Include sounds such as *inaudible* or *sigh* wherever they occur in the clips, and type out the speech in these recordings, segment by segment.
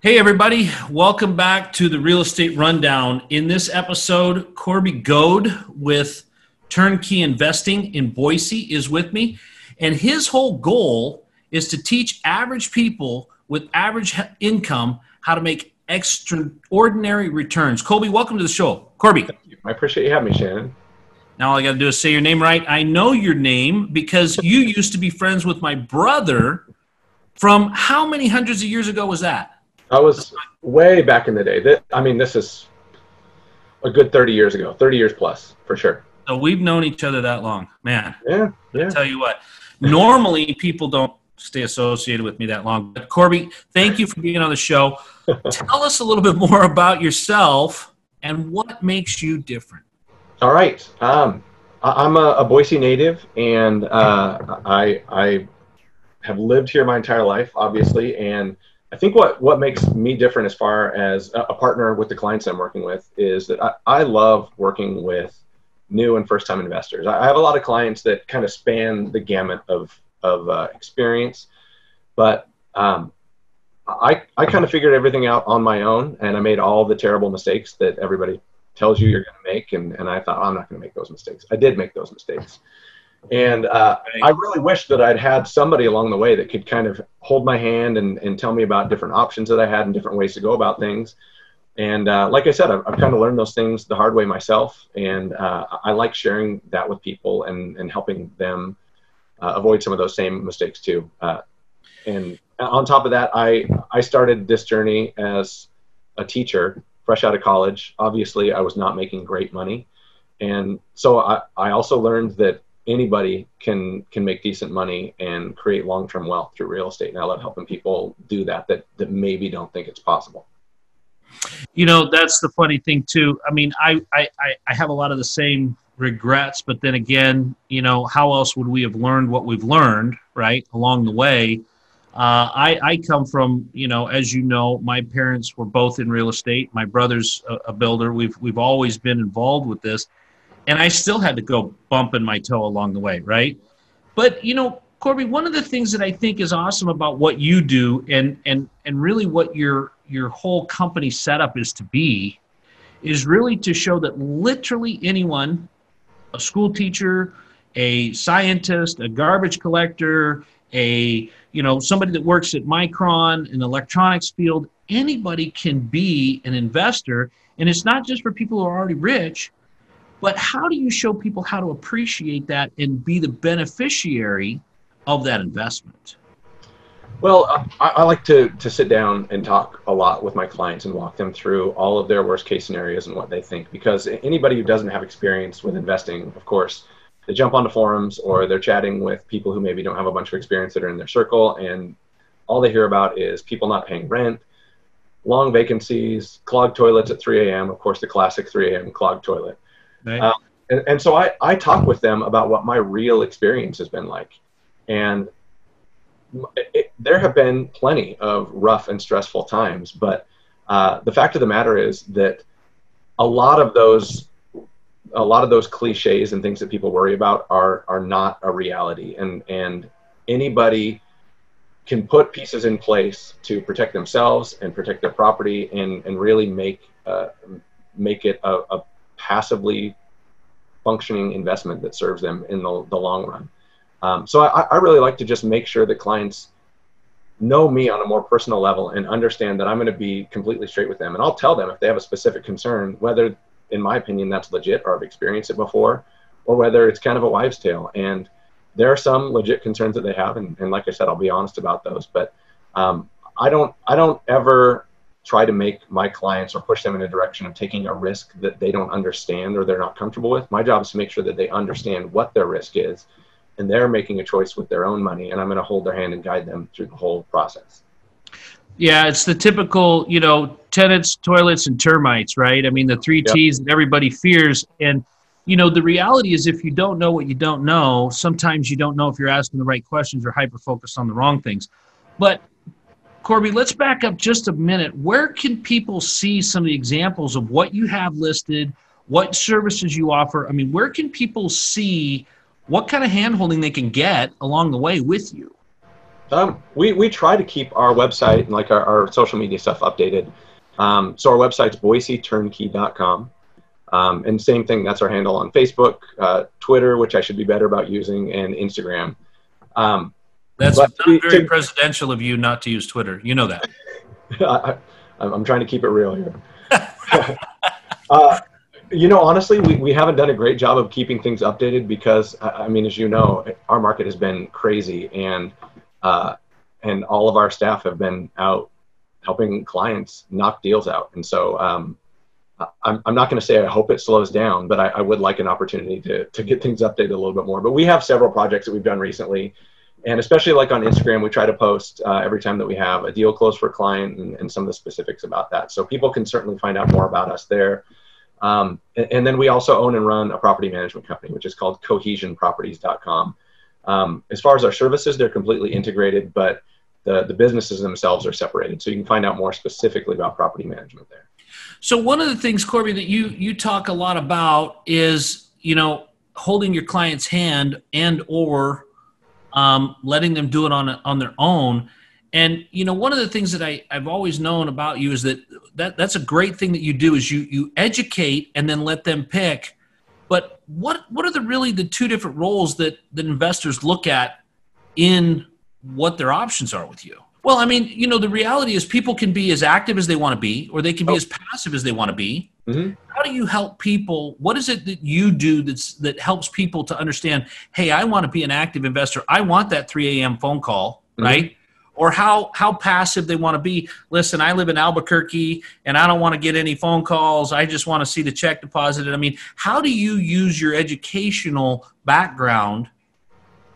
Hey, everybody. Welcome back to the Real Estate Rundown. In this episode, Corby Goade with Turnkey Investing in Boise is with me. And his whole goal is to teach average people with average income how to make extraordinary returns. Colby, welcome to the show. Corby. I appreciate you having me, Shannon. Now all I got to do is say your name right. I know your name because you used to be friends with my brother from how many hundreds of years ago was that? I was way back in the day. That I mean, this is a good thirty years ago, thirty years plus for sure. So we've known each other that long, man. Yeah, yeah. Tell you what, normally people don't stay associated with me that long. But Corby, thank you for being on the show. *laughs* Tell us a little bit more about yourself and what makes you different. All right. Um, I'm a, a, Boise native, and uh, I I have lived here my entire life, obviously, and I think what what makes me different as far as a, partner with the clients I'm working with is that I, I love working with new and first time investors. I, have a lot of clients that kind of span the gamut of of uh, experience, but um, I I kind of figured everything out on my own, and I made all the terrible mistakes that everybody tells you you're going to make, and and I thought I'm not going to make those mistakes. I did make those mistakes. And uh, I really wish that I'd had somebody along the way that could kind of hold my hand and, and tell me about different options that I had and different ways to go about things. And uh, like I said, I've, I've, kind of learned those things the hard way myself. And uh, I like sharing that with people and, and helping them uh, avoid some of those same mistakes too. Uh, and on top of that, I, I started this journey as a teacher fresh out of college. Obviously, I was not making great money. And so I, I also learned that anybody can can make decent money and create long-term wealth through real estate. And i love helping people do that that that maybe don't think it's possible. You know that's the funny thing too. I mean i i i have a lot of the same regrets but then again you know how else would we have learned what we've learned right along the way? Uh, I, I come from, you know, as you know, my parents were both in real estate. My brother's a, a builder. We've we've always been involved with this, and I still had to go bumping my toe along the way, right? But you know, Corby, one of the things that I think is awesome about what you do, and and and really what your your whole company setup is to be, is really to show that literally anyone, a school teacher, a scientist, a garbage collector, a you know somebody that works at Micron in the electronics field, anybody can be an investor, and it's not just for people who are already rich but how do you show people how to appreciate that and be the beneficiary of that investment? Well, uh, I, I, like to, to sit down and talk a lot with my clients and walk them through all of their worst case scenarios and what they think. Because anybody who doesn't have experience with investing, of course, they jump onto forums or they're chatting with people who maybe don't have a bunch of experience that are in their circle, and all they hear about is people not paying rent, long vacancies, clogged toilets at 3 a.m. Of course, the classic 3 a.m. clogged toilet. Right. Um, and, and so I, I talk with them about what my real experience has been like. And it, there have been plenty of rough and stressful times, but uh, the fact of the matter is that a lot of those a lot of those cliches and things that people worry about are are not a reality and and anybody can put pieces in place to protect themselves and protect their property and and really make uh, make it a, a passively functioning investment that serves them in the, the long run. Um, so I, I really like to just make sure that clients know me on a more personal level and understand that I'm going to be completely straight with them. And I'll tell them if they have a specific concern, whether, in my opinion, that's legit or I've experienced it before, or whether it's kind of a wives' tale. And there are some legit concerns that they have, and, and like I said, I'll be honest about those. But um, I don't, I don't ever try to make my clients or push them in a direction of taking a risk that they don't understand or they're not comfortable with. My job is to make sure that they understand what their risk is and they're making a choice with their own money and I'm going to hold their hand and guide them through the whole process. Yeah, it's the typical, you know, tenants, toilets, and termites, right? I mean, the three yep. T's that everybody fears. And, you know, the reality is if you don't know what you don't know, sometimes you don't know if you're asking the right questions or hyper focused on the wrong things. But Corby, let's back up just a minute. Where can people see some of the examples of what you have listed, what services you offer? I mean, where can people see what kind of handholding they can get along the way with you? Um, we, we try to keep our website and like our, our social media stuff updated. Um, so our website's boiseturnkey.com. Um, and same thing, that's our handle on Facebook, uh, Twitter, which I should be better about using, and Instagram. Um, that's not very to, presidential of you not to use Twitter. You know that. *laughs* I, am trying to keep it real here. *laughs* uh, you know, honestly, we, we haven't done a great job of keeping things updated because, I mean, as you know, our market has been crazy and uh, and all of our staff have been out helping clients knock deals out. And so um, I'm, I'm not going to say I hope it slows down, but I, I, would like an opportunity to, to get things updated a little bit more. But we have several projects that we've done recently. And especially like on Instagram, we try to post uh, every time that we have a deal closed for a client and, and some of the specifics about that. So people can certainly find out more about us there. Um, and, and, then we also own and run a property management company, which is called cohesionproperties.com. Um, as far as our services, they're completely integrated, but the, the businesses themselves are separated. So you can find out more specifically about property management there. So one of the things, Corby, that you you talk a lot about is you know holding your client's hand and or um, letting them do it on on their own. And you know, one of the things that I, I've always known about you is that, that that's a great thing that you do is you you educate and then let them pick. But what what are the really the two different roles that that investors look at in what their options are with you? Well, I mean, you know, the reality is people can be as active as they want to be, or they can be oh. as passive as they want to be. Mm-hmm. How do you help people? What is it that you do that's that helps people to understand? Hey, I want to be an active investor. I want that 3 a.m. phone call, mm-hmm. right? or how how passive they want to be. Listen, I live in Albuquerque and I don't want to get any phone calls. I just want to see the check deposited. I mean, how do you use your educational background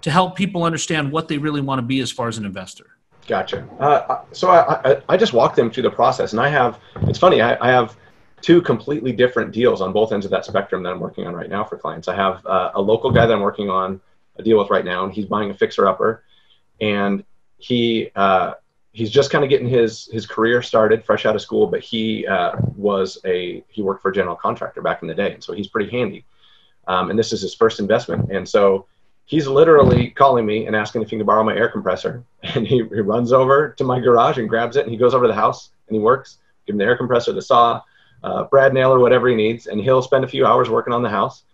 to help people understand what they really want to be as far as an investor? Gotcha. Uh, so I, I, I just walk them through the process, and I have. It's funny. I, I have two completely different deals on both ends of that spectrum that I'm working on right now for clients. I have uh, a local guy that I'm working on a deal with right now, and he's buying a fixer upper, and he uh, he's just kind of getting his his career started, fresh out of school. But he uh, was a he worked for a general contractor back in the day, and so he's pretty handy. Um, and this is his first investment, and so he's literally calling me and asking if he can borrow my air compressor. *laughs* And he, he runs over to my garage and grabs it, and he goes over to the house and he works. Give him the air compressor, the saw, uh, brad nail, or whatever he needs, and he'll spend a few hours working on the house.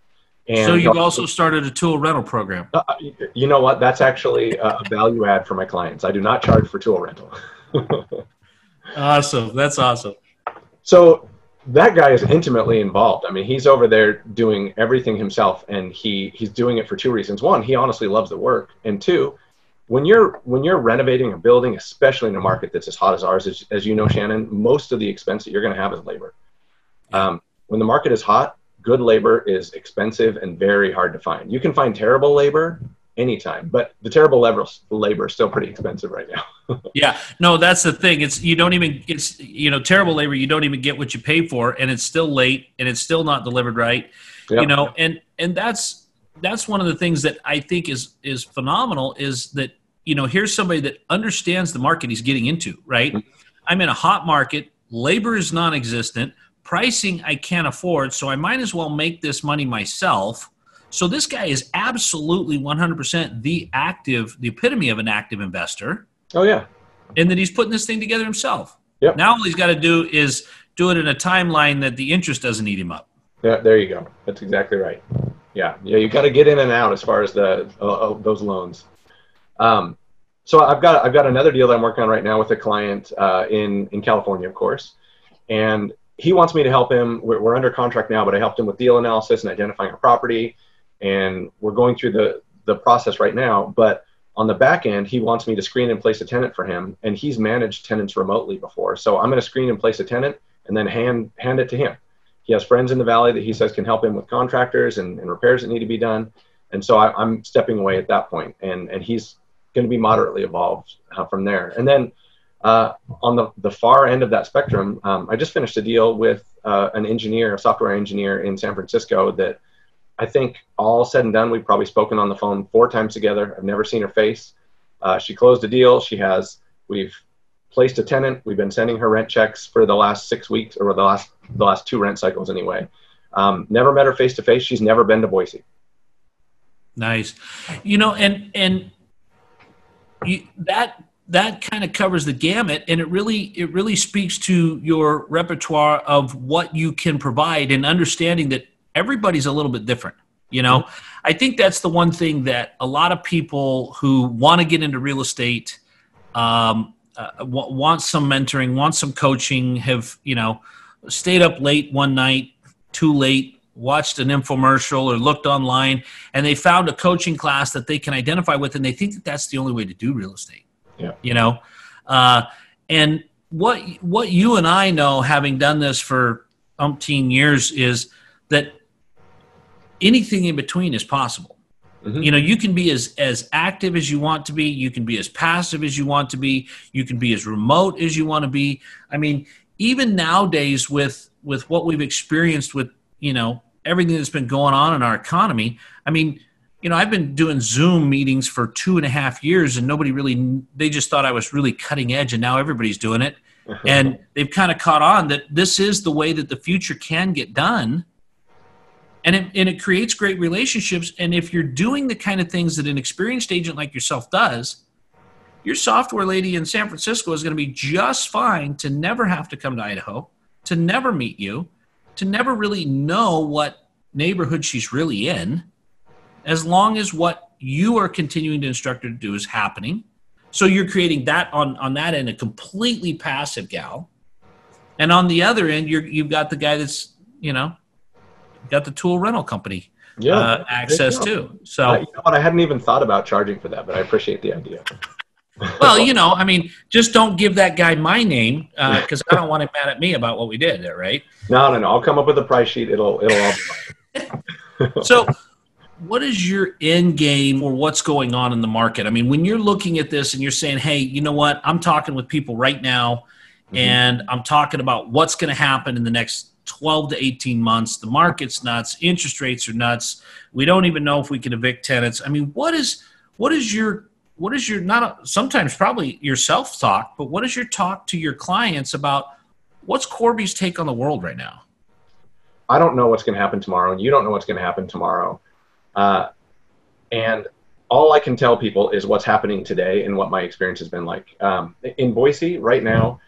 And so you've also started a tool rental program. Uh, you know what? That's actually a value add for my clients. I do not charge for tool rental. *laughs* awesome. That's awesome. So that guy is intimately involved. I mean, he's over there doing everything himself, and he he's doing it for two reasons. One, he honestly loves the work, and two, when you're when you're renovating a building, especially in a market that's as hot as ours, as, as you know, Shannon, most of the expense that you're going to have is labor. Um, when the market is hot, good labor is expensive and very hard to find. You can find terrible labor anytime, but the terrible labor, labor is still pretty expensive right now. *laughs* yeah, no, that's the thing. It's you don't even it's you know terrible labor. You don't even get what you pay for, and it's still late, and it's still not delivered right. Yep. You know, and and that's that's one of the things that I think is is phenomenal is that you know here's somebody that understands the market he's getting into. Right, mm-hmm. I'm in a hot market. Labor is non-existent pricing I can't afford, so I might as well make this money myself. So this guy is absolutely 100% the active, the epitome of an active investor. Oh yeah. And that he's putting this thing together himself. Yep. Now all he's got to do is do it in a timeline that the interest doesn't eat him up. Yeah, there you go. That's exactly right. Yeah, yeah, you got to get in and out as far as the uh, uh, those loans. Um, so I've got I've got another deal that I'm working on right now with a client uh, in in California, of course, and he wants me to help him. We're, we're, under contract now, but I helped him with deal analysis and identifying a property, and we're going through the the process right now. But on the back end, he wants me to screen and place a tenant for him, and he's managed tenants remotely before. So I'm going to screen and place a tenant, and then hand hand it to him. He has friends in the valley that he says can help him with contractors and, and repairs that need to be done, and so I, am stepping away at that point, and and he's going to be moderately evolved uh, from there, and then uh, on the, the far end of that spectrum, um, I just finished a deal with uh, an engineer, a software engineer in San Francisco that I think all said and done, we've probably spoken on the phone four times together. I've never seen her face. Uh, she closed a deal. She has, we've placed a tenant. We've been sending her rent checks for the last six weeks or the last, the last two rent cycles anyway. Um, never met her face to face. She's never been to Boise. Nice. You know, and, and you, that that kind of covers the gamut and it really it really speaks to your repertoire of what you can provide and understanding that everybody's a little bit different you know mm-hmm. i think that's the one thing that a lot of people who want to get into real estate um, uh, want some mentoring want some coaching have you know stayed up late one night too late watched an infomercial or looked online and they found a coaching class that they can identify with and they think that that's the only way to do real estate yeah. You know, uh, and what what you and I know, having done this for umpteen years, is that anything in between is possible. Mm-hmm. You know, you can be as as active as you want to be. You can be as passive as you want to be. You can be as remote as you want to be. I mean, even nowadays, with with what we've experienced with you know everything that's been going on in our economy, I mean, you know, I've been doing Zoom meetings for two and a half years, and nobody really, they just thought I was really cutting edge, and now everybody's doing it. *laughs* and they've kind of caught on that this is the way that the future can get done. And it, and it creates great relationships. And if you're doing the kind of things that an experienced agent like yourself does, your software lady in San Francisco is going to be just fine to never have to come to Idaho, to never meet you, to never really know what neighborhood she's really in as long as what you are continuing to instruct her to do is happening. So you're creating that on, on that end, a completely passive gal. And on the other end, you're, you've got the guy that's, you know, got the tool rental company yeah, uh, access to. So, uh, you know what? I hadn't even thought about charging for that, but I appreciate the idea. *laughs* well, you know, I mean, just don't give that guy my name because uh, I don't want him mad at me about what we did there, right? No, no, no. I'll come up with a price sheet. It'll, it'll all be fine. *laughs* so, what is your end game or what's going on in the market? I mean, when you're looking at this and you're saying, hey, you know what? I'm talking with people right now mm-hmm. and I'm talking about what's going to happen in the next 12 to 18 months. The market's nuts, interest rates are nuts. We don't even know if we can evict tenants. I mean, what is what is your what is your not sometimes probably your self talk, but what is your talk to your clients about what's Corby's take on the world right now? I don't know what's going to happen tomorrow, and you don't know what's going to happen tomorrow. Uh, and all I can tell people is what's happening today and what my experience has been like. Um, in Boise, right now,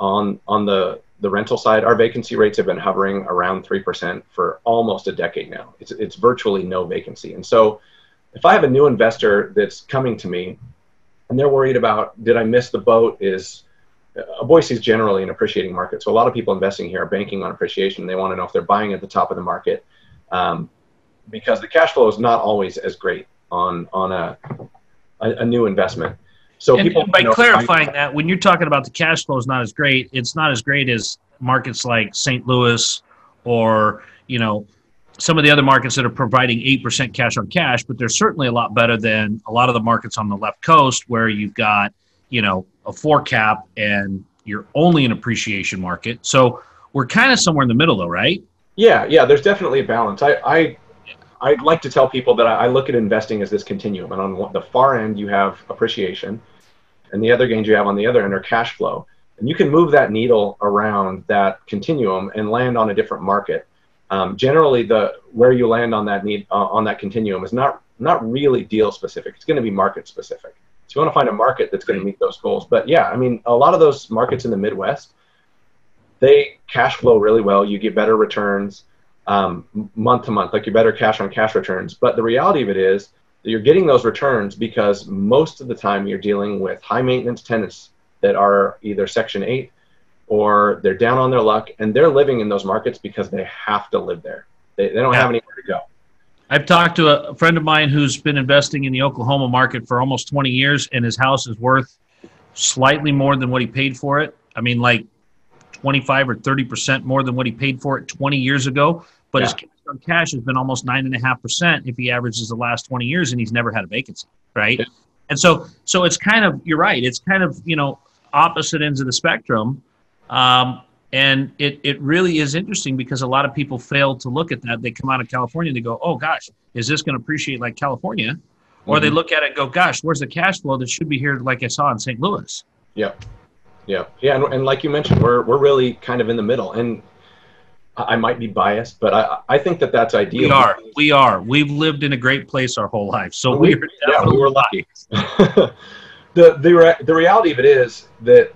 on on the the rental side, our vacancy rates have been hovering around three percent for almost a decade now. It's it's virtually no vacancy. And so, if I have a new investor that's coming to me, and they're worried about did I miss the boat? Is uh, Boise is generally an appreciating market, so a lot of people investing here are banking on appreciation. They want to know if they're buying at the top of the market. Um, because the cash flow is not always as great on on a a, a new investment. So and, people and by clarifying that, when you're talking about the cash flow is not as great, it's not as great as markets like St. Louis or you know some of the other markets that are providing 8% cash on cash, but they're certainly a lot better than a lot of the markets on the left coast where you've got, you know, a four cap and you're only an appreciation market. So we're kind of somewhere in the middle though, right? Yeah, yeah, there's definitely a balance. I, I I like to tell people that I, look at investing as this continuum, and on the far end you have appreciation, and the other gains you have on the other end are cash flow. And you can move that needle around that continuum and land on a different market. Um, generally, the where you land on that need uh, on that continuum is not not really deal specific. It's going to be market specific. So you want to find a market that's going to meet those goals. But yeah, I mean, a lot of those markets in the Midwest, they cash flow really well. You get better returns um, month to month, like your better cash on cash returns. But the reality of it is that you're getting those returns because most of the time you're dealing with high maintenance tenants that are either Section 8 or they're down on their luck and they're living in those markets because they have to live there. They, they don't yeah. have anywhere to go. I've talked to a friend of mine who's been investing in the Oklahoma market for almost 20 years, and his house is worth slightly more than what he paid for it. I mean, like 25 or 30 percent more than what he paid for it 20 years ago. But yeah. his cash on cash has been almost nine and a half percent if he averages the last 20 years, and he's never had a vacancy, right? Yeah. And so, so it's kind of you're right. It's kind of you know opposite ends of the spectrum, um, and it it really is interesting because a lot of people fail to look at that. They come out of California, and they go, "Oh gosh, is this going to appreciate like California?" Or mm-hmm. they look at it and go, "Gosh, where's the cash flow that should be here like I saw in St. Louis?" Yeah, yeah, yeah, and, and like you mentioned, we're we're really kind of in the middle, and I might be biased, but I, I think that that's ideal. We are. We are. We've lived in a great place our whole life, so we, we're yeah, we were lucky. *laughs* the the re- the reality of it is that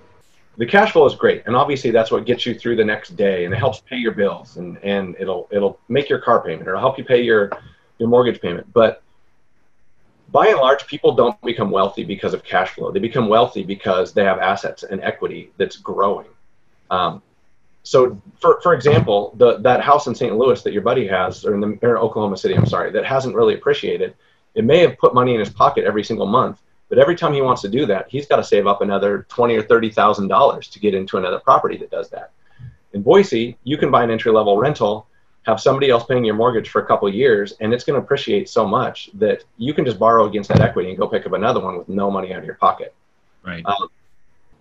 the cash flow is great, and obviously that's what gets you through the next day, and it helps pay your bills, and and it'll it'll make your car payment, or it'll help you pay your your mortgage payment. But by and large, people don't become wealthy because of cash flow. They become wealthy because they have assets and equity that's growing. Um, so, for, for example, the, that house in St. Louis that your buddy has, or in the or Oklahoma City, I'm sorry, that hasn't really appreciated, it may have put money in his pocket every single month, but every time he wants to do that, he's got to save up another twenty or thirty thousand dollars to get into another property that does that. In Boise, you can buy an entry level rental, have somebody else paying your mortgage for a couple years, and it's going to appreciate so much that you can just borrow against that equity and go pick up another one with no money out of your pocket. Right. Um,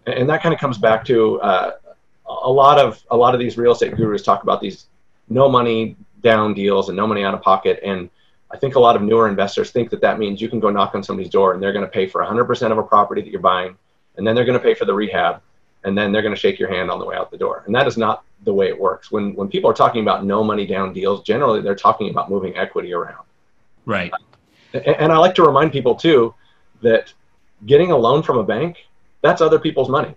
and that kind of comes back to uh, a lot of a lot of these real estate gurus talk about these no money down deals and no money out of pocket and I think a lot of newer investors think that that means you can go knock on somebody's door and they're going to pay for 100% of a property that you're buying, and then they're going to pay for the rehab, and then they're going to shake your hand on the way out the door. And that is not the way it works. When when people are talking about no money down deals, generally they're talking about moving equity around. Right. And, and I like to remind people too that getting a loan from a bank, that's other people's money.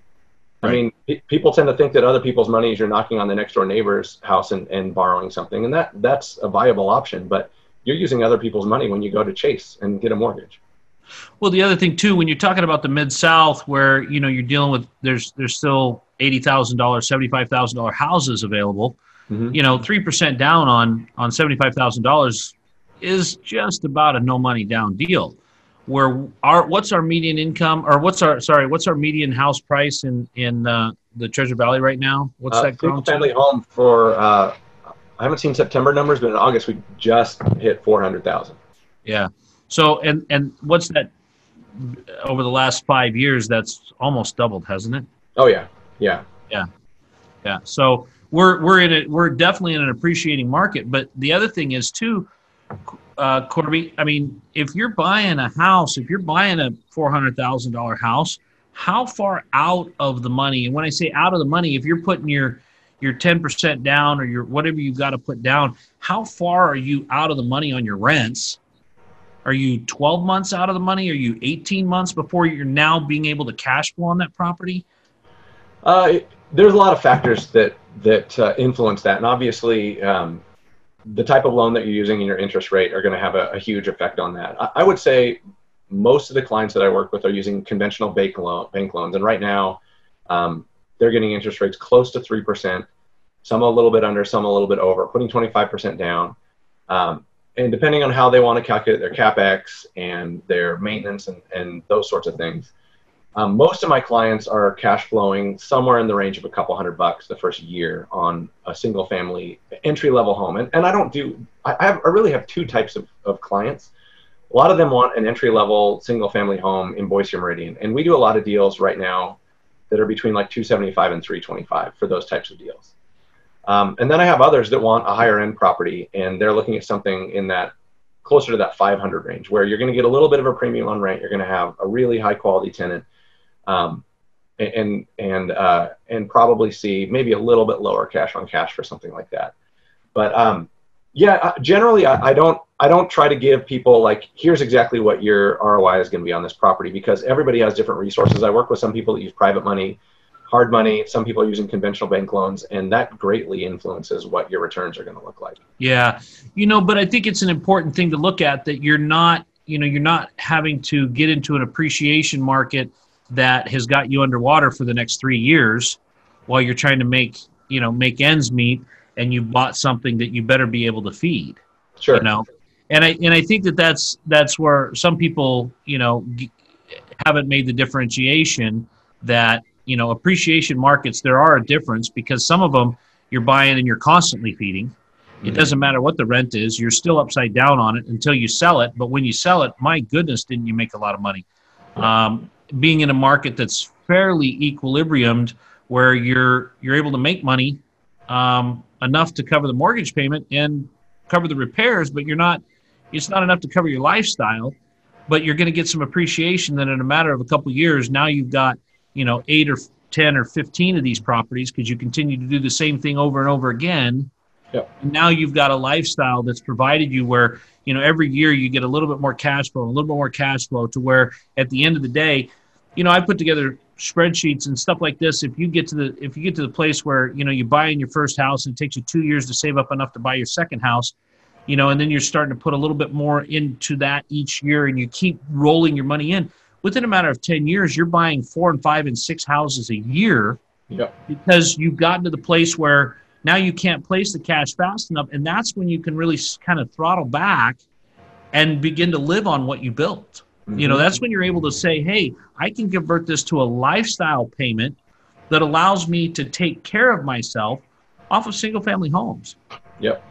Right. I mean, p- people tend to think that other people's money is you're knocking on the next door neighbor's house and, and borrowing something, and that that's a viable option. But you're using other people's money when you go to Chase and get a mortgage. Well, the other thing too, when you're talking about the mid South, where you know you're dealing with there's there's still eighty thousand dollars, seventy five thousand dollar houses available. Mm-hmm. You know, three percent down on on seventy five thousand dollars is just about a no money down deal. Where our what's our median income or what's our sorry what's our median house price in in uh, the Treasure Valley right now? What's uh, that? Single family home for uh, I haven't seen September numbers, but in August we just hit 400,000. Yeah. So and and what's that over the last five years? That's almost doubled, hasn't it? Oh yeah, yeah, yeah, yeah. So we're we're in it. We're definitely in an appreciating market. But the other thing is too, uh, Corby. I mean, if you're buying a house, if you're buying a four hundred thousand dollar house, how far out of the money? And when I say out of the money, if you're putting your your 10% down or your whatever you've got to put down, how far are you out of the money on your rents? Are you 12 months out of the money? Are you 18 months before you're now being able to cash flow on that property? Uh, there's a lot of factors that that uh, influence that, and obviously, um, the type of loan that you're using and your interest rate are going to have a, a, huge effect on that. I, I, would say most of the clients that I work with are using conventional bank loan bank loans, and right now, um, they're getting interest rates close to 3%, some a little bit under, some a little bit over, putting 25% down. Um, and depending on how they want to calculate their capex and their maintenance and, and those sorts of things, um, most of my clients are cash flowing somewhere in the range of a couple hundred bucks the first year on a single family entry level home. And, and I don't do, I, have, I really have two types of, of clients. A lot of them want an entry level single family home in Boise Meridian. And we do a lot of deals right now that are between like 275 and 325 for those types of deals. Um, and then I have others that want a higher end property and they're looking at something in that closer to that 500 range where you're going to get a little bit of a premium on rent. You're going to have a really high quality tenant. Um, and and uh, and probably see maybe a little bit lower cash on cash for something like that. But um, yeah, uh, generally I, I, don't I don't try to give people like here's exactly what your ROI is going to be on this property because everybody has different resources. I work with some people that use private money, hard money. Some people are using conventional bank loans, and that greatly influences what your returns are going to look like. Yeah, you know, but I think it's an important thing to look at that you're not you know you're not having to get into an appreciation market that has got you underwater for the next three years while you're trying to make you know make ends meet and you bought something that you better be able to feed. Sure. You know, and I and I think that that's that's where some people you know haven't made the differentiation that you know appreciation markets there are a difference because some of them you're buying and you're constantly feeding. It mm-hmm. doesn't matter what the rent is, you're still upside down on it until you sell it. But when you sell it, my goodness, didn't you make a lot of money? Um, being in a market that's fairly equilibriumed, where you're you're able to make money um, enough to cover the mortgage payment and cover the repairs, but you're not. It's not enough to cover your lifestyle, but you're going to get some appreciation. that in a matter of a couple of years, now you've got you know eight or ten or fifteen of these properties because you continue to do the same thing over and over again. Yep. Now you've got a lifestyle that's provided you where you know every year you get a little bit more cash flow, a little bit more cash flow, to where at the end of the day, you know, I put together spreadsheets and stuff like this. If you get to the if you get to the place where you know you buy in your first house and it takes you two years to save up enough to buy your second house, you know, and then you're starting to put a little bit more into that each year, and you keep rolling your money in. Within a matter of ten years, you're buying four and five and six houses a year Yep. because you've gotten to the place where now you can't place the cash fast enough, and that's when you can really kind of throttle back and begin to live on what you built. You know, Mhm. that's when you're able to say, hey, I can convert this to a lifestyle payment that allows me to take care of myself off of single family homes. Yep.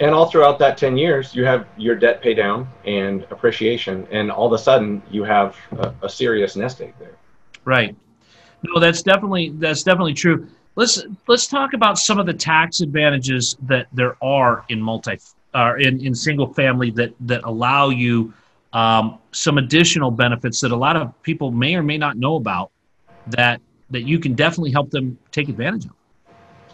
And all throughout that 10 years, you have your debt pay down and appreciation, and all of a sudden you have a, a serious nest egg there. Right. No, that's definitely that's definitely true. Let's let's talk about some of the tax advantages that there are in multi uh, in in single family that that allow you um, some additional benefits that a lot of people may or may not know about that that you can definitely help them take advantage of.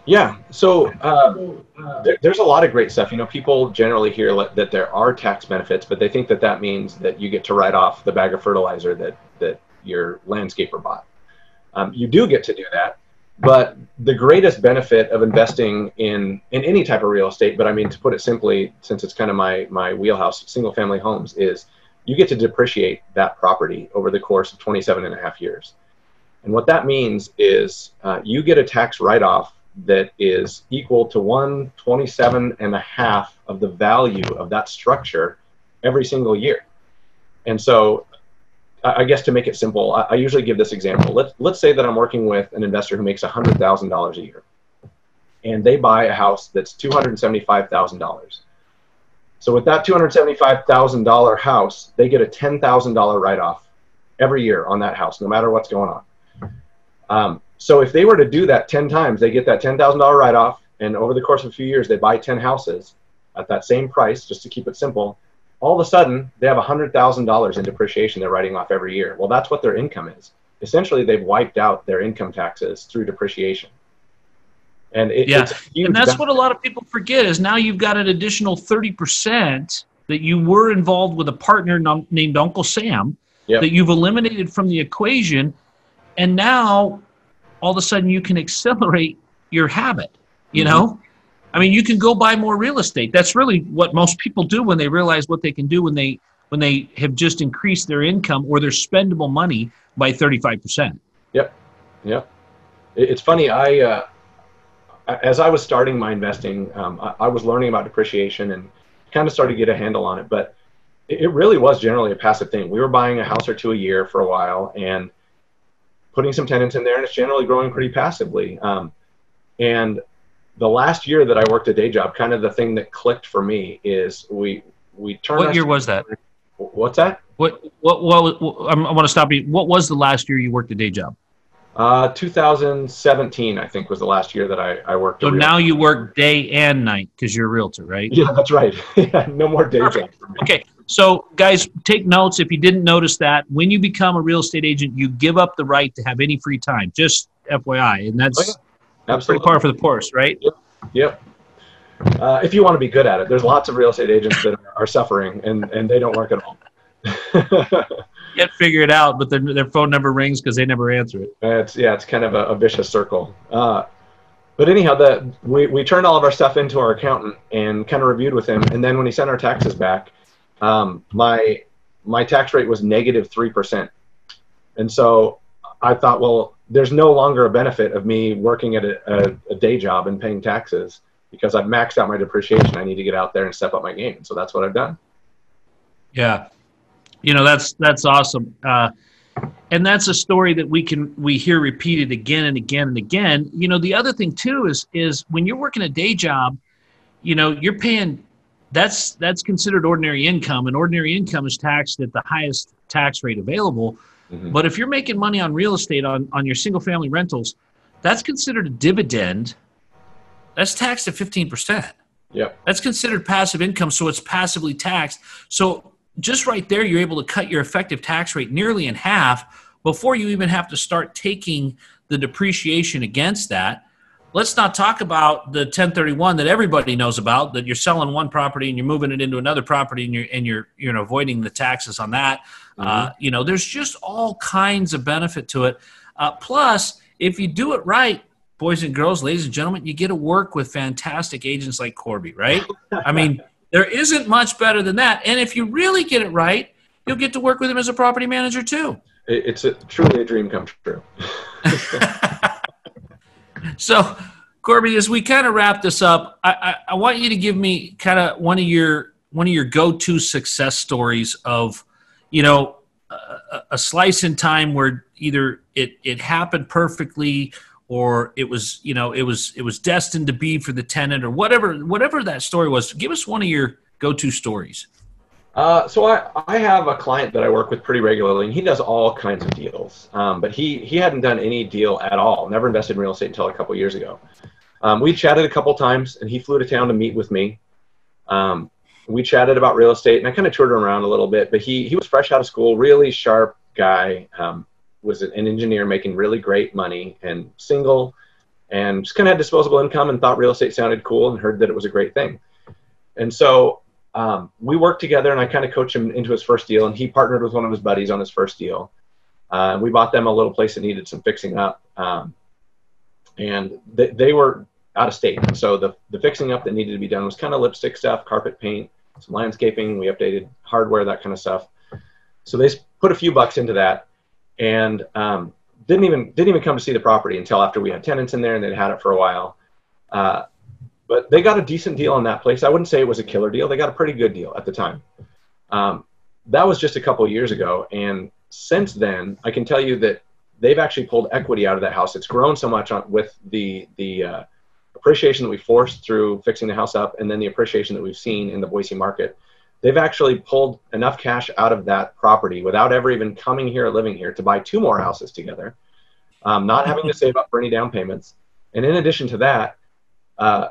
Yeah. So uh, there, there's a lot of great stuff. You know, people generally hear that there are tax benefits, but they think that that means that you get to write off the bag of fertilizer that that your landscaper bought. Um, you do get to do that, but the greatest benefit of investing in in any type of real estate, but I mean to put it simply, since it's kind of my my wheelhouse, single family homes, is you get to depreciate that property over the course of 27 and a half years. And what that means is uh, you get a tax write off that is equal to 127 and a half of the value of that structure every single year. And so I guess to make it simple, I, I usually give this example. Let's, let's say that I'm working with an investor who makes $100,000 a year and they buy a house that's $275,000. So with that $275,000 house, they get a $10,000 write off every year on that house, no matter what's going on. Um, so if they were to do that 10 times, they get that $10,000 write off, and over the course of a few years, they buy 10 houses at that same price, just to keep it simple. All of a sudden, they have $100,000 in depreciation they're writing off every year. Well, that's what their income is. Essentially, they've wiped out their income taxes through depreciation. And it, Yeah, and that's benefit. what a lot of people forget is now you've got an additional 30% that you were involved with a partner num- named Uncle Sam Yep. that you've eliminated from the equation. And now all of a sudden you can accelerate your habit, you Mhm. know? I mean, you can go buy more real estate. That's really what most people do when they realize what they can do when they when they have just increased their income or their spendable money by 35%. Yep. It- It's funny. I, uh, as I was starting my investing, um, I, I was learning about depreciation and kind of started to get a handle on it. But it, it really was generally a passive thing. We were buying a house or two a year for a while and putting some tenants in there, and it's generally growing pretty passively. Um, and the last year that I worked a day job, kind of the thing that clicked for me is we we turned. What year was that? What's that? What what what, what I'm- I want to stop you. What was the last year you worked a day job? Uh, 2017, I think, was the last year that I, I worked. So now you work day and night because you're a realtor, right? Yeah, that's right. *laughs* yeah, no more day job. Okay. So guys, take notes if you didn't notice that. When you become a real estate agent, you give up the right to have any free time. Just FYI, and that's Oh, yeah. Absolutely. par for the course, right? Yep. Uh, if you want to be good at it, there's lots of real estate agents that are suffering and, and they don't work at all. *laughs* Can't figure it out, but their, their phone never rings because they never answer it. it's yeah, it's kind of a, a vicious circle. Uh, but anyhow, the we, we turned all of our stuff into our accountant and kind of reviewed with him. And then when he sent our taxes back, um, my my tax rate was negative three percent. And so I thought, well, there's no longer a benefit of me working at a, a, a day job and paying taxes because I've maxed out my depreciation. I need to get out there and step up my game. And so that's what I've done. Yeah, you know that's that's awesome, uh, and that's a story that we can we hear repeated again and again and again. You know, the other thing too is is when you're working a day job, you know, you're paying. That's that's considered ordinary income, and ordinary income is taxed at the highest tax rate available. Mhm. But if you're making money on real estate on on your single family rentals, that's considered a dividend. That's taxed at fifteen percent. yeah That's considered passive income, so it's passively taxed. So just right there, you're able to cut your effective tax rate nearly in half before you even have to start taking the depreciation against that. let's not talk about the 1031 that everybody knows about that you're selling one property and you're moving it into another property and you're and you're you're avoiding the taxes on that mm-hmm. uh, you know there's just all kinds of benefit to it uh, plus if you do it right boys and girls ladies and gentlemen you get to work with fantastic agents like corby right *laughs* i mean there isn't much better than that and if you really get it right you'll get to work with him as a property manager too. It's a, truly a dream come true. *laughs* *laughs* So, Corby, as we kind of wrap this up, I, I, I want you to give me kind of one of your one of your go-to success stories of, you know, a, a slice in time where either it it happened perfectly or it was you know it was it was destined to be for the tenant or whatever whatever that story was. Give us one of your go-to stories. Uh, so I, I have a client that I work with pretty regularly, and he does all kinds of deals. Um, but he he hadn't done any deal at all. Never invested in real estate until a couple years ago. Um, we chatted a couple times, and he flew to town to meet with me. Um, we chatted about real estate, and I kind of toured him around a little bit. But he he was fresh out of school, really sharp guy. Um, was an engineer making really great money, and single, and just kind of had disposable income, and thought real estate sounded cool, and heard that it was a great thing. And so um, we worked together and I kind of coached him into his first deal and he partnered with one of his buddies on his first deal. Uh, we bought them a little place that needed some fixing up. Um, and they, they were out of state. So the, the fixing up that needed to be done was kind of lipstick stuff, carpet paint, some landscaping. We updated hardware, that kind of stuff. So they put a few bucks into that and um, didn't even didn't even come to see the property until after we had tenants in there and they'd had it for a while. Uh, but they got a decent deal on that place. I wouldn't say it was a killer deal. They got a pretty good deal at the time. Um, that was just a couple years ago, and since then, I can tell you that they've actually pulled equity out of that house. It's grown so much on, with the the uh, appreciation that we forced through fixing the house up, and then the appreciation that we've seen in the Boise market. They've actually pulled enough cash out of that property without ever even coming here or living here to buy two more houses together, um, not having to save up for any down payments. And in addition to that, uh,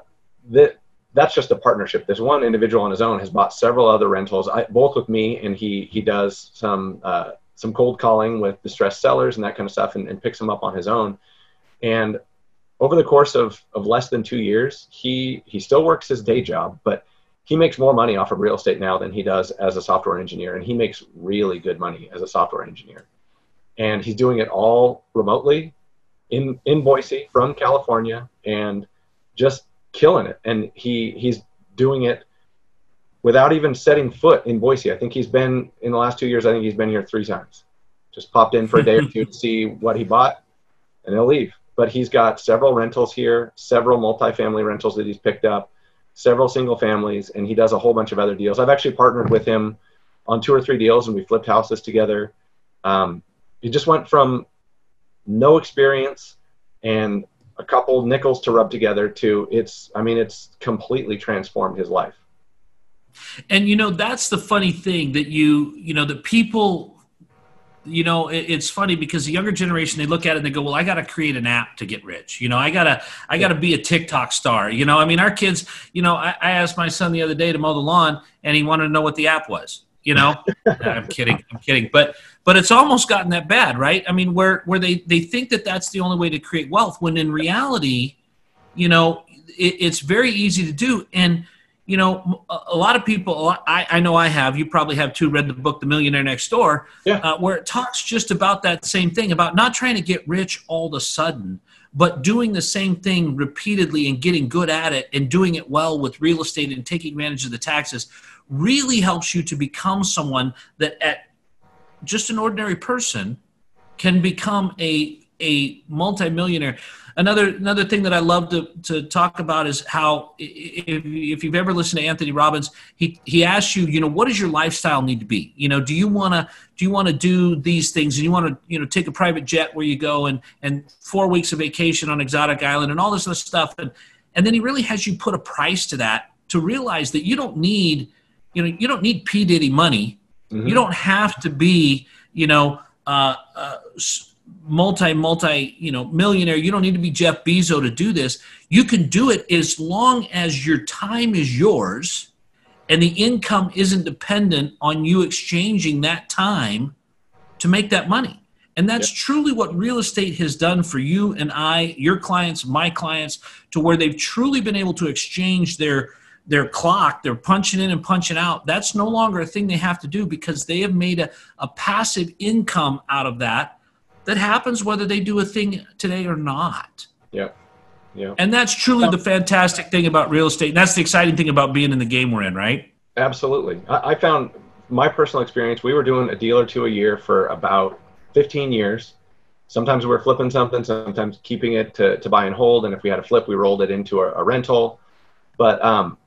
that that's just a partnership. This one individual on his own has bought several other rentals, I, both with me, and he he does some uh, some cold calling with distressed sellers and that kind of stuff, and, and picks them up on his own. And over the course of, of less than two years, he he still works his day job, but he makes more money off of real estate now than he does as a software engineer, and he makes really good money as a software engineer. And he's doing it all remotely in in Boise from California, and just killing it, and he he's doing it without even setting foot in Boise. I think he's been in the last two years. I think he's been here three times. Just popped in for a day or two to see what he bought, and he'll leave. But he's got several rentals here, several multifamily rentals that he's picked up, several single families, and he does a whole bunch of other deals. I've actually partnered with him on two or three deals, and we flipped houses together. Um, he just went from no experience and a couple nickels to rub together to it's i mean it's completely transformed his life and you know that's the funny thing that you you know that people you know it's funny because the younger generation they look at it and they go well i got to create an app to get rich. You know i gotta i gotta be a tiktok star. You know i mean our kids you know I, I asked my son the other day to mow the lawn and he wanted to know what the app was you know? *laughs* I'm kidding i'm kidding. But but it's almost gotten that bad right? I mean where where they they think that that's the only way to create wealth when in reality you know it, it's very easy to do. And you know a, lot of people I, I know i have you probably have too read the book the millionaire next door yeah. uh, where it talks just about that same thing about not trying to get rich all of a sudden but doing the same thing repeatedly and getting good at it and doing it well with real estate and taking advantage of the taxes really helps you to become someone that at just an ordinary person can become a a multimillionaire. Another another thing that I love to, to talk about is how if, if you've ever listened to Anthony Robbins, he he asks you, you know, what does your lifestyle need to be? You know, do you want to do you want to do these things and you want to you know take a private jet where you go and and four weeks of vacation on exotic island and all this other stuff and and then he really has you put a price to that to realize that you don't need you know you don't need p diddy money mm-hmm. you don't have to be you know uh, uh, multi multi you know millionaire you don't need to be jeff bezos to do this. You can do it as long as your time is yours and the income isn't dependent on you exchanging that time to make that money. And that's truly what real estate has done for you and I, your clients, my clients, to where they've truly been able to exchange their their clock, they're punching in and punching out. That's no longer a thing they have to do because they have made a, a passive income out of that that happens whether they do a thing today or not. Yeah. Yeah. And that's truly the fantastic thing about real estate. And that's the exciting thing about being in the game we're in, right? Absolutely. I, I found my personal experience, we were doing a deal or two a year for about 15 years. Sometimes we were flipping something, sometimes keeping it to, to buy and hold. And if we had a flip, we rolled it into a, a rental. But um,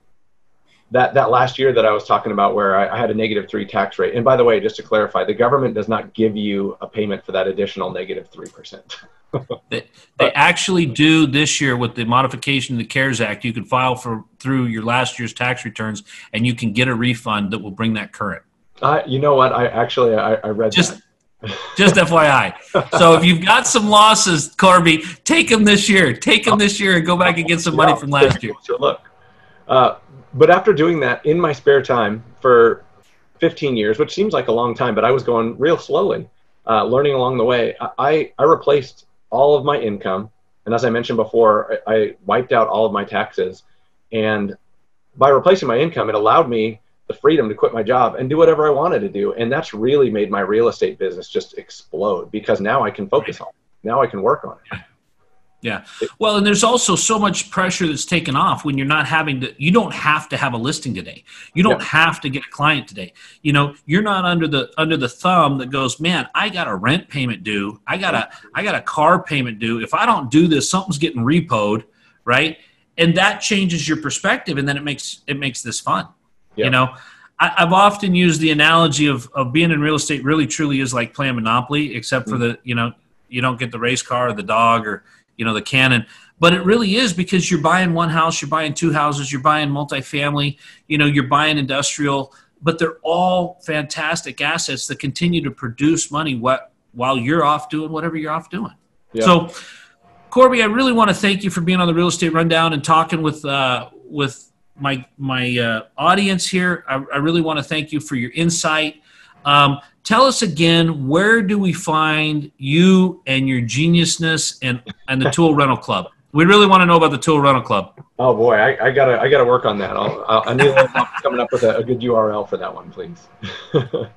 that, that last year that I was talking about where I, I, had a negative three tax rate. And by the way, just to clarify, the government does not give you a payment for that additional negative 3%. *laughs* they, they actually do this year with the modification of the CARES Act. You can file for through your last year's tax returns, and you can get a refund that will bring that current. Uh, you know what? I actually I, I read just. That. just FYI. So if you've got some losses, Corby, take them this year. Take them this year and go back and get some money from last year. Look, uh, but after doing that in my spare time for 15 years, which seems like a long time, but I was going real slowly, uh, learning along the way. I, I replaced all of my income. And as I mentioned before, I, I wiped out all of my taxes. And by replacing my income, it allowed me the freedom to quit my job and do whatever I wanted to do. And that's really made my real estate business just explode because now I can focus on it. Now I can work on it. Yeah. Well, and there's also so much pressure that's taken off when you're not having to, you don't have to have a listing today. You don't yeah. have to get a client today. You know, you're not under the, under the thumb that goes, man, I got a rent payment due. I got a, I got a car payment due. If I don't do this, something's getting repoed. Right. And that changes your perspective. And then it makes, it makes this fun. Yeah. You know, I, have often used the analogy of, of being in real estate really truly is like playing Monopoly, except for mm-hmm. the, you know, you don't get the race car or the dog or, you know the cannon. But it really is because you're buying one house, you're buying two houses, you're buying multifamily, you know, you're buying industrial, but they're all fantastic assets that continue to produce money what, while you're off doing whatever you're off doing. Yeah. So, Corby, I really want to thank you for being on the real estate rundown and talking with uh, with my my uh, audience here. I, I, really want to thank you for your insight. Um, tell us again where do we find you and your geniusness and and the tool rental club? We really want to know about the tool rental club. Oh boy i, I gotta i gotta work on that. I'll, I'll, i need coming up with a, a, good url for that one please. *laughs*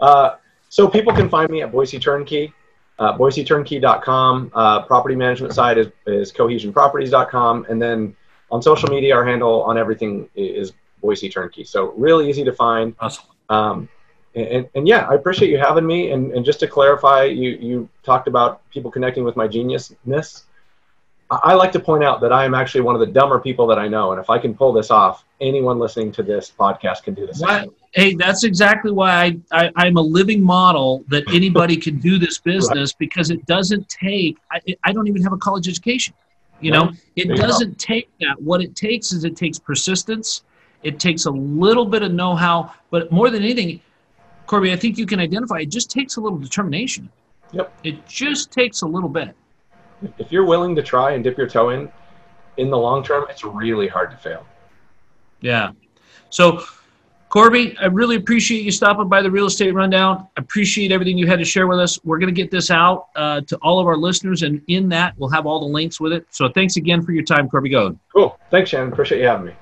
Uh, so people can find me at boise turnkey uh, boiseturnkey.com uh, property management side is, is cohesionproperties.com and then on social media our handle on everything is boise turnkey. So really easy to find. Awesome. Um, and, and, yeah, I appreciate you having me. And, and just to clarify, you, you talked about people connecting with my geniusness. I, I like to point out that I am actually one of the dumber people that I know. And if I can pull this off, anyone listening to this podcast can do this. Hey, that's exactly why I, I, am a living model that anybody can do this *laughs* business right. because it doesn't take, I, I don't even have a college education. You know, it doesn't take that. What it takes is it takes persistence. It takes a little bit of know how, but more than anything, Corby, I think you can identify it just takes a little determination. Yep. It just takes a little bit. If you're willing to try and dip your toe in, in the long term, it's really hard to fail. Yeah. So, Corby, I really appreciate you stopping by the Real Estate Rundown. I appreciate everything you had to share with us. We're going to get this out uh, to all of our listeners, and in that, we'll have all the links with it. So, thanks again for your time, Corby Goade. Cool. Thanks, Shannon. Appreciate you having me.